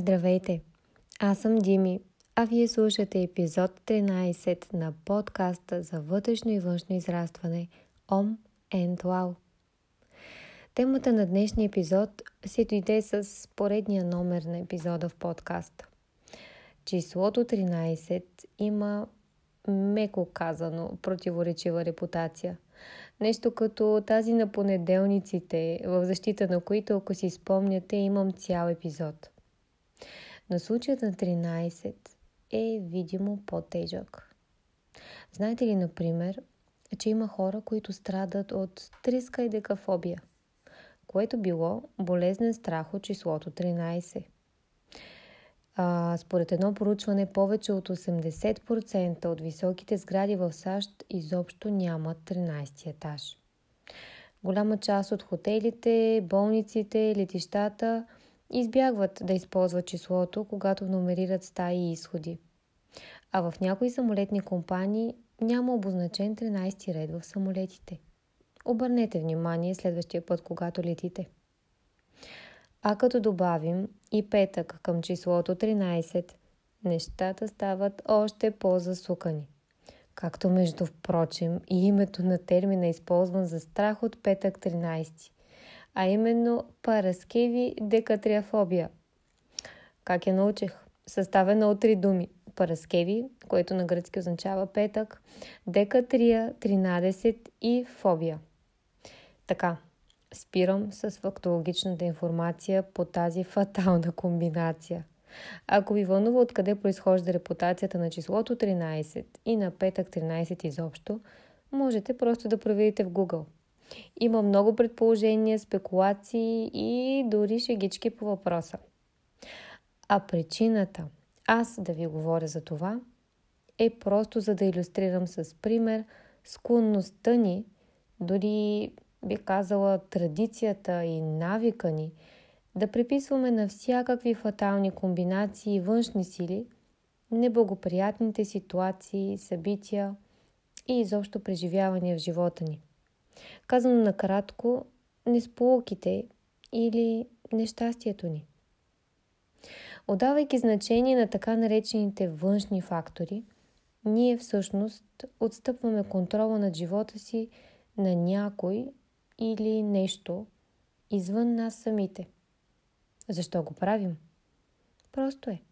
Здравейте! Аз съм Дими, а вие слушате епизод 13 на подкаста за вътрешно и външно израстване and Wow. Темата на днешния епизод се дойде с поредния номер на епизода в подкаста. Числото 13 има, меко казано, противоречива репутация. Нещо като тази на понеделниците, в защита на които, ако си спомняте, имам цял епизод – но случаят на 13 е видимо по-тежък. Знаете ли, например, че има хора, които страдат от триска и декафобия, което било болезнен страх от числото 13. А, според едно поручване, повече от 80% от високите сгради в САЩ изобщо нямат 13 етаж. Голяма част от хотелите, болниците, летищата – избягват да използват числото, когато номерират стаи и изходи. А в някои самолетни компании няма обозначен 13 ред в самолетите. Обърнете внимание следващия път, когато летите. А като добавим и петък към числото 13, нещата стават още по-засукани. Както между впрочем и името на термина използван за страх от петък 13 а именно параскеви декатриафобия. Как я научих? Съставена от три думи. Параскеви, което на гръцки означава петък, декатрия, 13 и фобия. Така, спирам с фактологичната информация по тази фатална комбинация. Ако ви вълнува откъде произхожда репутацията на числото 13 и на петък 13 изобщо, можете просто да проверите в Google – има много предположения, спекулации и дори шегички по въпроса. А причината аз да ви говоря за това е просто за да иллюстрирам с пример склонността ни, дори би казала традицията и навика ни, да приписваме на всякакви фатални комбинации и външни сили неблагоприятните ситуации, събития и изобщо преживявания в живота ни. Казано накратко, несполуките или нещастието ни. Отдавайки значение на така наречените външни фактори, ние всъщност отстъпваме контрола над живота си на някой или нещо извън нас самите. Защо го правим? Просто е.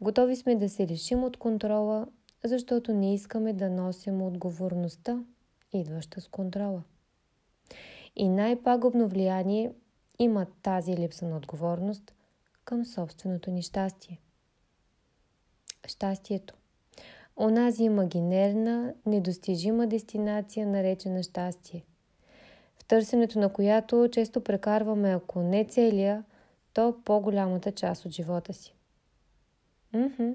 Готови сме да се лишим от контрола, защото не искаме да носим отговорността, идваща с контрола. И най-пагубно влияние има тази липса на отговорност към собственото ни щастие. Щастието. Онази имагинерна, недостижима дестинация, наречена щастие. В търсенето на която често прекарваме, ако не целия, то по-голямата част от живота си. Мхм.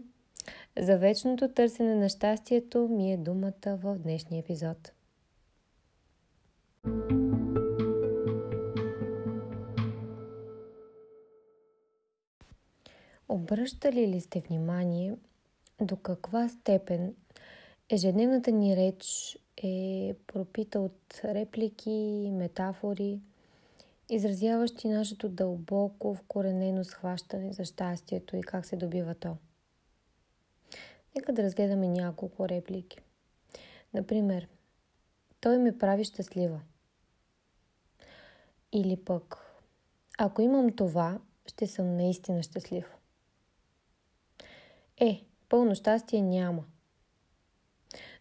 За вечното търсене на щастието ми е думата в днешния епизод. thank you Обръщали ли сте внимание до каква степен ежедневната ни реч е пропита от реплики, метафори, изразяващи нашето дълбоко вкоренено схващане за щастието и как се добива то? Нека да разгледаме няколко реплики. Например, той ме прави щастлива. Или пък, ако имам това, ще съм наистина щастлив. Е, пълно щастие няма.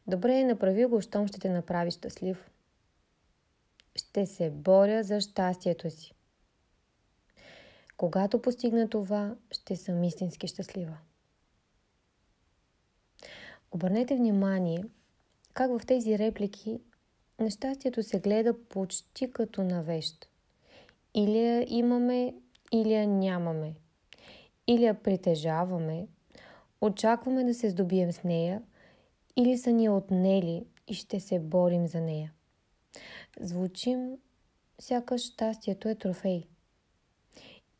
Добре, направи го, щом ще те направи щастлив. Ще се боря за щастието си. Когато постигна това, ще съм истински щастлива. Обърнете внимание как в тези реплики нещастието се гледа почти като на вещ. Или я имаме, или я нямаме. Или я притежаваме, Очакваме да се здобием с нея или са ни отнели и ще се борим за нея. Звучим сякаш щастието е трофей.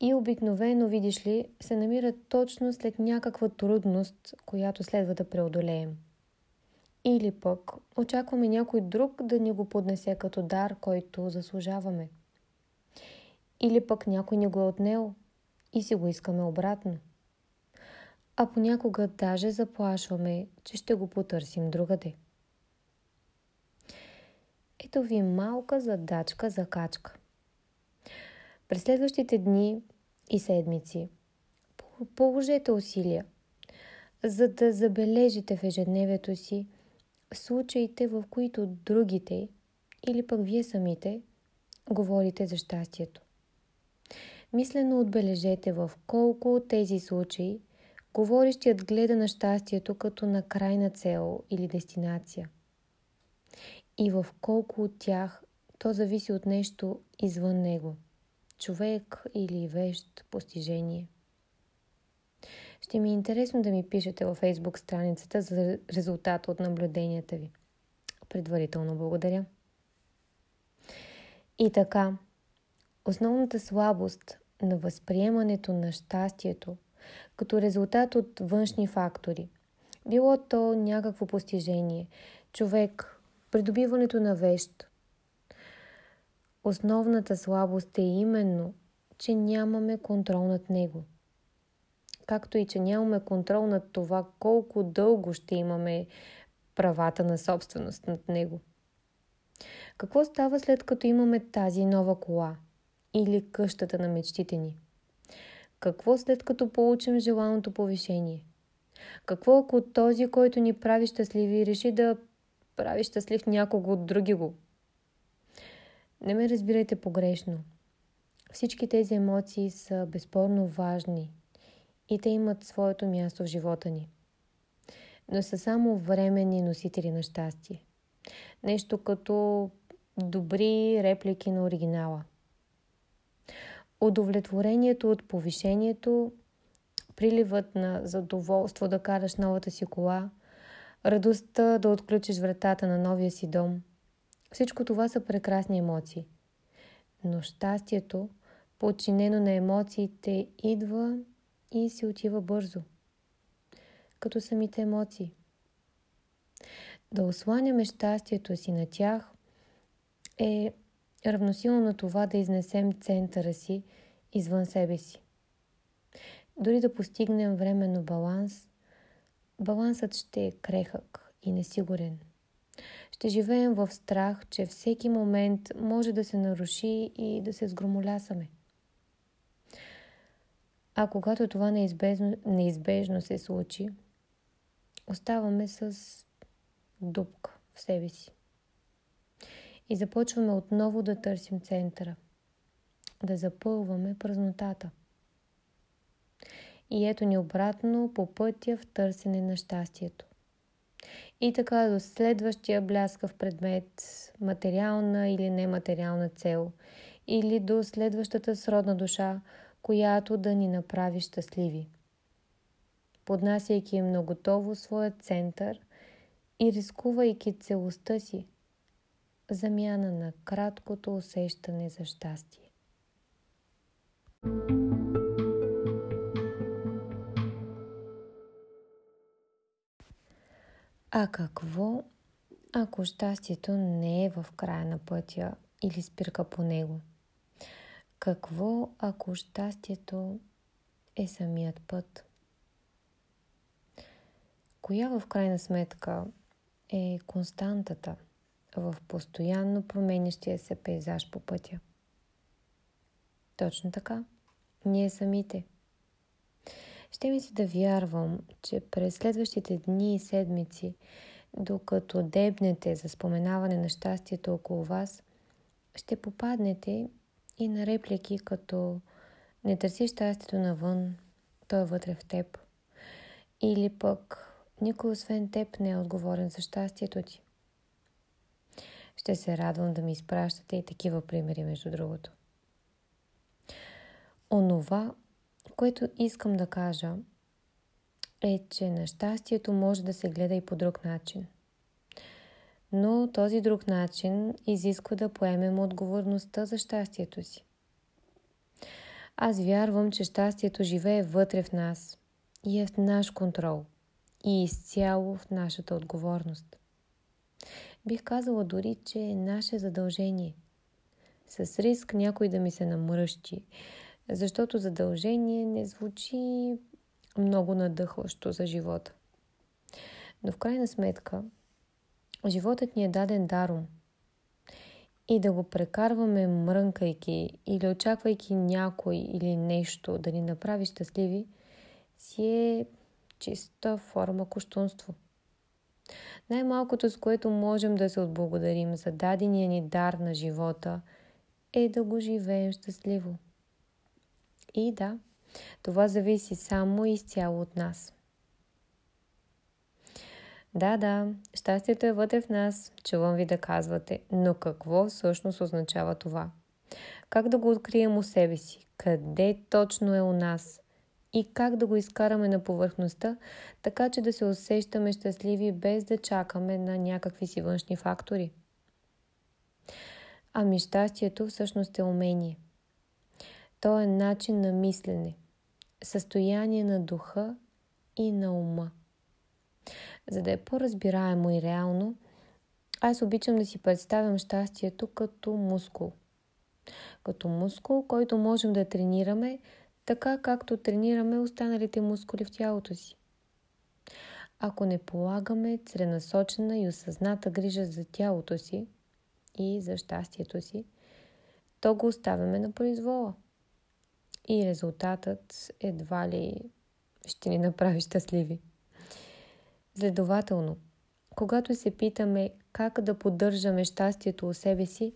И обикновено, видиш ли, се намира точно след някаква трудност, която следва да преодолеем. Или пък очакваме някой друг да ни го поднесе като дар, който заслужаваме. Или пък някой ни го е отнел и си го искаме обратно – а понякога даже заплашваме, че ще го потърсим другаде. Ето ви малка задачка за качка. През следващите дни и седмици положете усилия, за да забележите в ежедневието си случаите, в които другите или пък вие самите говорите за щастието. Мислено отбележете в колко от тези случаи говорещият гледа на щастието като на крайна цел или дестинация. И в колко от тях то зависи от нещо извън него – човек или вещ, постижение. Ще ми е интересно да ми пишете във фейсбук страницата за резултата от наблюденията ви. Предварително благодаря. И така, основната слабост на възприемането на щастието като резултат от външни фактори. Било то някакво постижение, човек, придобиването на вещ. Основната слабост е именно, че нямаме контрол над него. Както и че нямаме контрол над това колко дълго ще имаме правата на собственост над него. Какво става след като имаме тази нова кола или къщата на мечтите ни? Какво след като получим желаното повишение? Какво ако този, който ни прави щастливи, реши да прави щастлив някого от други го? Не ме разбирайте погрешно. Всички тези емоции са безспорно важни и те имат своето място в живота ни. Но са само временни носители на щастие. Нещо като добри реплики на оригинала – удовлетворението от повишението, приливът на задоволство да караш новата си кола, радостта да отключиш вратата на новия си дом. Всичко това са прекрасни емоции. Но щастието, подчинено на емоциите, идва и си отива бързо. Като самите емоции. Да осланяме щастието си на тях е равносилно на това да изнесем центъра си извън себе си. Дори да постигнем временно баланс, балансът ще е крехък и несигурен. Ще живеем в страх, че всеки момент може да се наруши и да се сгромолясаме. А когато това неизбежно, неизбежно се случи, оставаме с дупка в себе си и започваме отново да търсим центъра, да запълваме празнотата. И ето ни обратно по пътя в търсене на щастието. И така до следващия бляскав предмет, материална или нематериална цел, или до следващата сродна душа, която да ни направи щастливи. Поднасяйки им наготово своя център и рискувайки целостта си, замяна на краткото усещане за щастие. А какво, ако щастието не е в края на пътя или спирка по него? Какво, ако щастието е самият път? Коя в крайна сметка е константата – в постоянно променящия се пейзаж по пътя. Точно така. Ние самите. Ще ми си да вярвам, че през следващите дни и седмици, докато дебнете за споменаване на щастието около вас, ще попаднете и на реплики като не търси щастието навън, то е вътре в теб. Или пък никой освен теб не е отговорен за щастието ти. Ще се радвам да ми изпращате и такива примери, между другото. Онова, което искам да кажа, е, че на щастието може да се гледа и по друг начин. Но този друг начин изисква да поемем отговорността за щастието си. Аз вярвам, че щастието живее вътре в нас и е в наш контрол и изцяло в нашата отговорност. Бих казала дори, че е наше задължение. С риск някой да ми се намръщи, защото задължение не звучи много надъхващо за живота. Но в крайна сметка, животът ни е даден даром. И да го прекарваме мрънкайки или очаквайки някой или нещо да ни направи щастливи, си е чиста форма кощунство. Най-малкото, с което можем да се отблагодарим за дадения ни дар на живота, е да го живеем щастливо. И да, това зависи само и изцяло от нас. Да, да, щастието е вътре в нас, чувам ви да казвате, но какво всъщност означава това? Как да го открием у себе си? Къде точно е у нас? И как да го изкараме на повърхността, така че да се усещаме щастливи без да чакаме на някакви си външни фактори? Ами щастието всъщност е умение. То е начин на мислене, състояние на духа и на ума. За да е по-разбираемо и реално, аз обичам да си представям щастието като мускул. Като мускул, който можем да тренираме, така както тренираме останалите мускули в тялото си. Ако не полагаме целенасочена и осъзната грижа за тялото си и за щастието си, то го оставяме на произвола. И резултатът едва ли ще ни направи щастливи. Следователно, когато се питаме как да поддържаме щастието у себе си,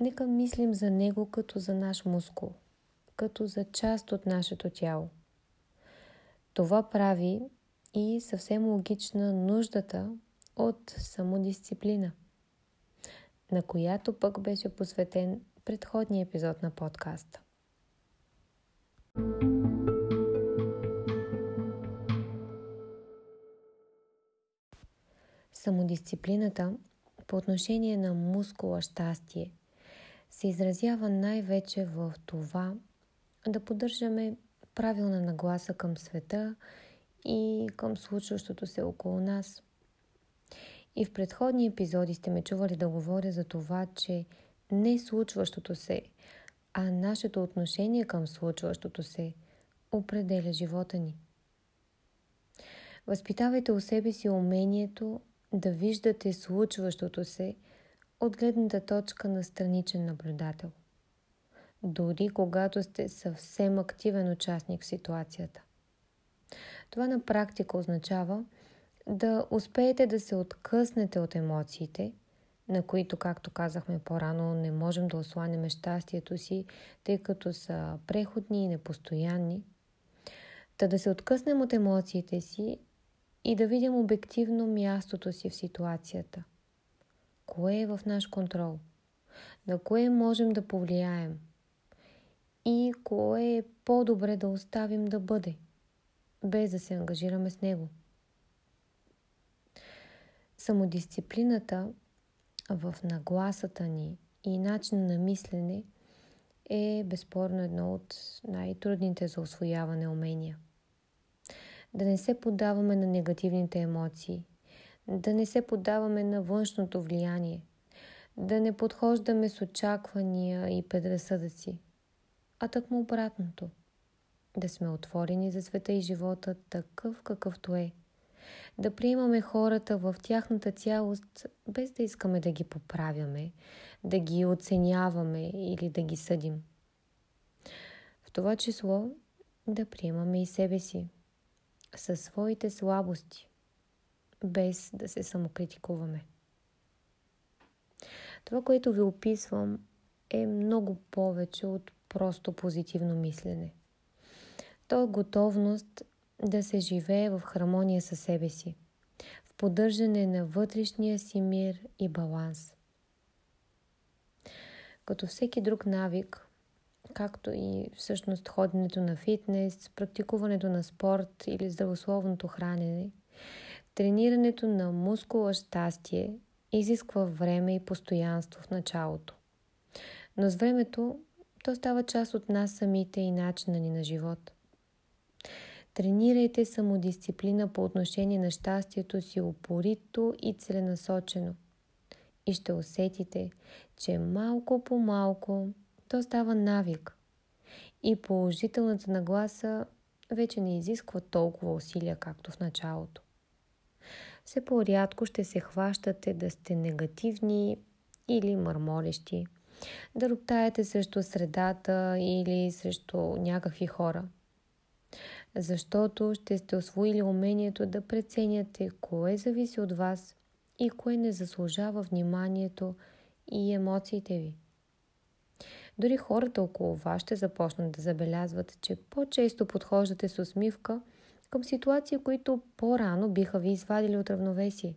нека мислим за него като за наш мускул, като за част от нашето тяло. Това прави и съвсем логична нуждата от самодисциплина, на която пък беше посветен предходния епизод на подкаста. Самодисциплината по отношение на мускула щастие се изразява най-вече в това да поддържаме правилна нагласа към света и към случващото се около нас. И в предходни епизоди сте ме чували да говоря за това, че не случващото се, а нашето отношение към случващото се определя живота ни. Възпитавайте у себе си умението да виждате случващото се от гледната точка на страничен наблюдател. Дори когато сте съвсем активен участник в ситуацията. Това на практика означава да успеете да се откъснете от емоциите, на които, както казахме по-рано, не можем да осланеме щастието си, тъй като са преходни и непостоянни. Та да се откъснем от емоциите си и да видим обективно мястото си в ситуацията. Кое е в наш контрол? На кое можем да повлияем? И кое е по-добре да оставим да бъде, без да се ангажираме с него? Самодисциплината в нагласата ни и начин на мислене е безспорно едно от най-трудните за освояване умения – да не се поддаваме на негативните емоции, да не се поддаваме на външното влияние, да не подхождаме с очаквания и предразсъдъци, а тъкмо обратното. Да сме отворени за света и живота такъв какъвто е. Да приемаме хората в тяхната цялост, без да искаме да ги поправяме, да ги оценяваме или да ги съдим. В това число да приемаме и себе си, със своите слабости, без да се самокритикуваме. Това, което ви описвам, е много повече от просто позитивно мислене. То е готовност да се живее в хармония със себе си, в поддържане на вътрешния си мир и баланс. Като всеки друг навик, както и всъщност ходенето на фитнес, практикуването на спорт или здравословното хранене, тренирането на мускула щастие изисква време и постоянство в началото. Но с времето то става част от нас самите и начина ни на живот. Тренирайте самодисциплина по отношение на щастието си упорито и целенасочено. И ще усетите, че малко по малко то става навик. И положителната нагласа вече не изисква толкова усилия, както в началото. Все по-рядко ще се хващате да сте негативни или мърмолещи, да роптаете срещу средата или срещу някакви хора. Защото ще сте освоили умението да преценяте кое зависи от вас и кое не заслужава вниманието и емоциите ви. Дори хората около вас ще започнат да забелязват, че по-често подхождате с усмивка към ситуации, които по-рано биха ви извадили от равновесие.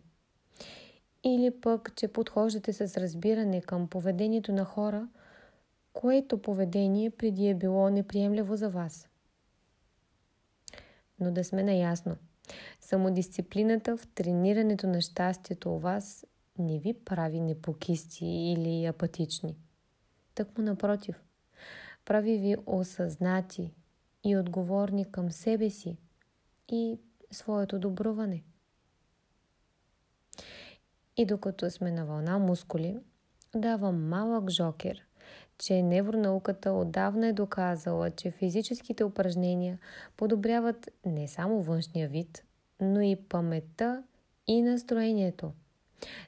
Или пък, че подхождате с разбиране към поведението на хора, което поведение преди е било неприемливо за вас. Но да сме наясно. Самодисциплината в тренирането на щастието у вас не ви прави непокисти или апатични. Тъкмо напротив, прави ви осъзнати и отговорни към себе си и своето добруване. И докато сме на вълна мускули, давам малък жокер, че невронауката отдавна е доказала, че физическите упражнения подобряват не само външния вид, но и паметта и настроението –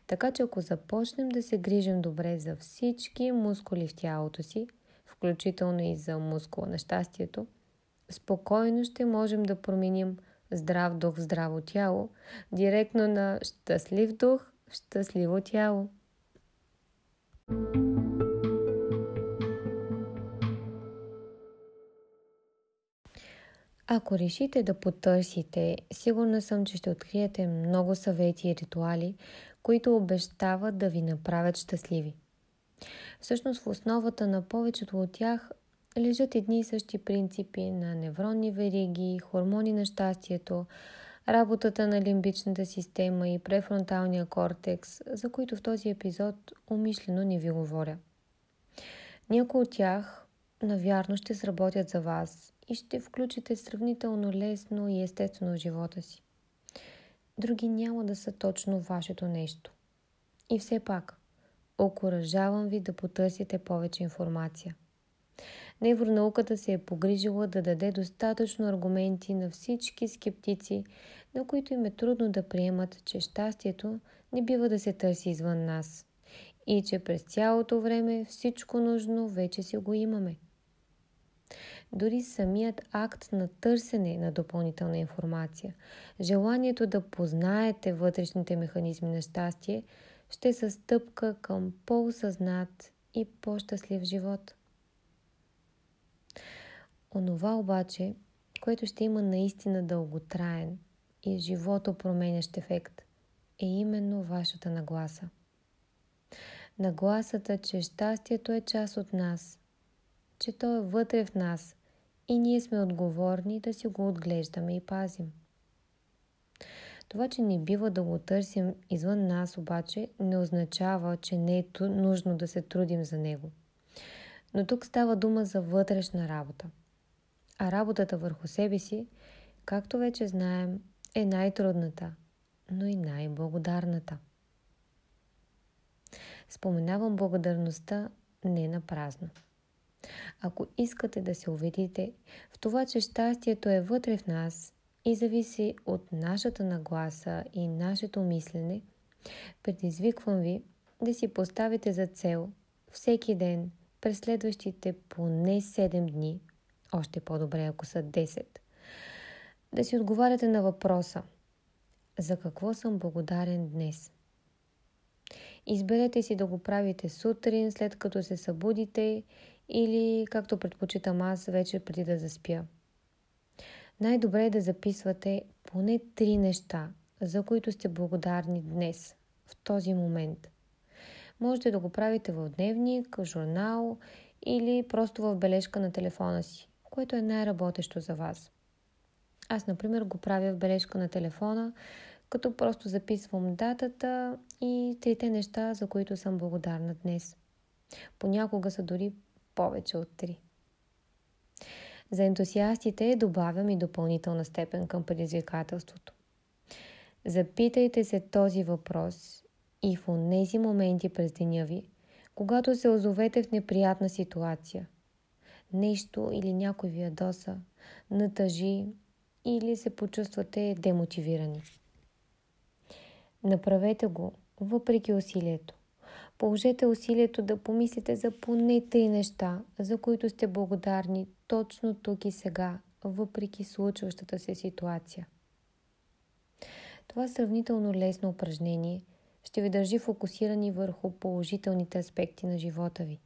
така че ако започнем да се грижим добре за всички мускули в тялото си, включително и за мускула на щастието, спокойно ще можем да променим здрав дух в здраво тяло, директно на щастлив дух щастливо тяло. Ако решите да потърсите, сигурна съм, че ще откриете много съвети и ритуали, които обещават да ви направят щастливи. Всъщност в основата на повечето от тях лежат едни и същи принципи на невронни вериги, хормони на щастието, работата на лимбичната система и префронталния кортекс, за които в този епизод умишлено не ви говоря. Някои от тях навярно ще сработят за вас и ще включите сравнително лесно и естествено в живота си други няма да са точно вашето нещо. И все пак, окоръжавам ви да потърсите повече информация. Невронауката се е погрижила да даде достатъчно аргументи на всички скептици, на които им е трудно да приемат, че щастието не бива да се търси извън нас и че през цялото време всичко нужно вече си го имаме. Дори самият акт на търсене на допълнителна информация, желанието да познаете вътрешните механизми на щастие, ще са стъпка към по-осъзнат и по-щастлив живот. Онова обаче, което ще има наистина дълготраен и живото променящ ефект, е именно вашата нагласа. Нагласата, че щастието е част от нас, че то е вътре в нас и ние сме отговорни да си го отглеждаме и пазим. Това, че не бива да го търсим извън нас, обаче, не означава, че не е нужно да се трудим за него. Но тук става дума за вътрешна работа. А работата върху себе си, както вече знаем, е най-трудната, но и най-благодарната. Споменавам благодарността не на празно. Ако искате да се убедите в това, че щастието е вътре в нас и зависи от нашата нагласа и нашето мислене, предизвиквам ви да си поставите за цел всеки ден през следващите поне 7 дни, още по-добре ако са 10, да си отговаряте на въпроса за какво съм благодарен днес. Изберете си да го правите сутрин, след като се събудите или, както предпочитам аз, вече преди да заспя. Най-добре е да записвате поне три неща, за които сте благодарни днес, в този момент. Можете да го правите в дневник, журнал или просто в бележка на телефона си, което е най-работещо за вас. Аз, например, го правя в бележка на телефона, като просто записвам датата и трите неща, за които съм благодарна днес. Понякога са дори повече от 3. За ентусиастите добавям и допълнителна степен към предизвикателството. Запитайте се този въпрос и в тези моменти през деня ви, когато се озовете в неприятна ситуация. Нещо или някой ви ядоса, натъжи или се почувствате демотивирани. Направете го, въпреки усилието. Положете усилието да помислите за поне три неща, за които сте благодарни точно тук и сега, въпреки случващата се ситуация. Това сравнително лесно упражнение ще ви държи фокусирани върху положителните аспекти на живота ви.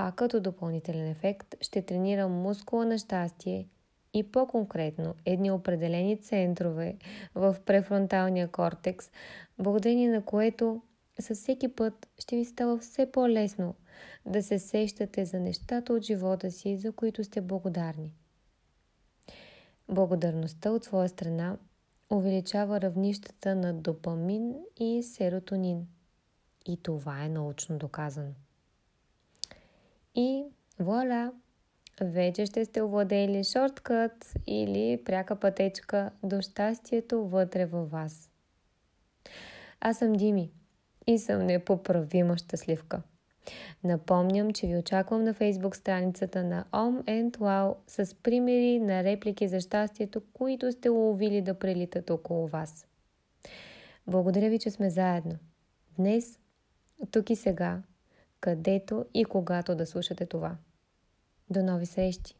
А като допълнителен ефект ще тренира мускула на щастие и по-конкретно едни определени центрове в префронталния кортекс, благодарение на което със всеки път ще ви става все по-лесно да се сещате за нещата от живота си, за които сте благодарни. Благодарността от своя страна увеличава равнищата на допамин и серотонин. И това е научно доказано. И вуаля! Вече ще сте овладели шорткът или пряка пътечка до щастието вътре във вас. Аз съм Дими и съм непоправима щастливка. Напомням, че ви очаквам на фейсбук страницата на Om and Wow с примери на реплики за щастието, които сте уловили да прелитат около вас. Благодаря ви, че сме заедно. Днес, тук и сега, където и когато да слушате това. До нови срещи!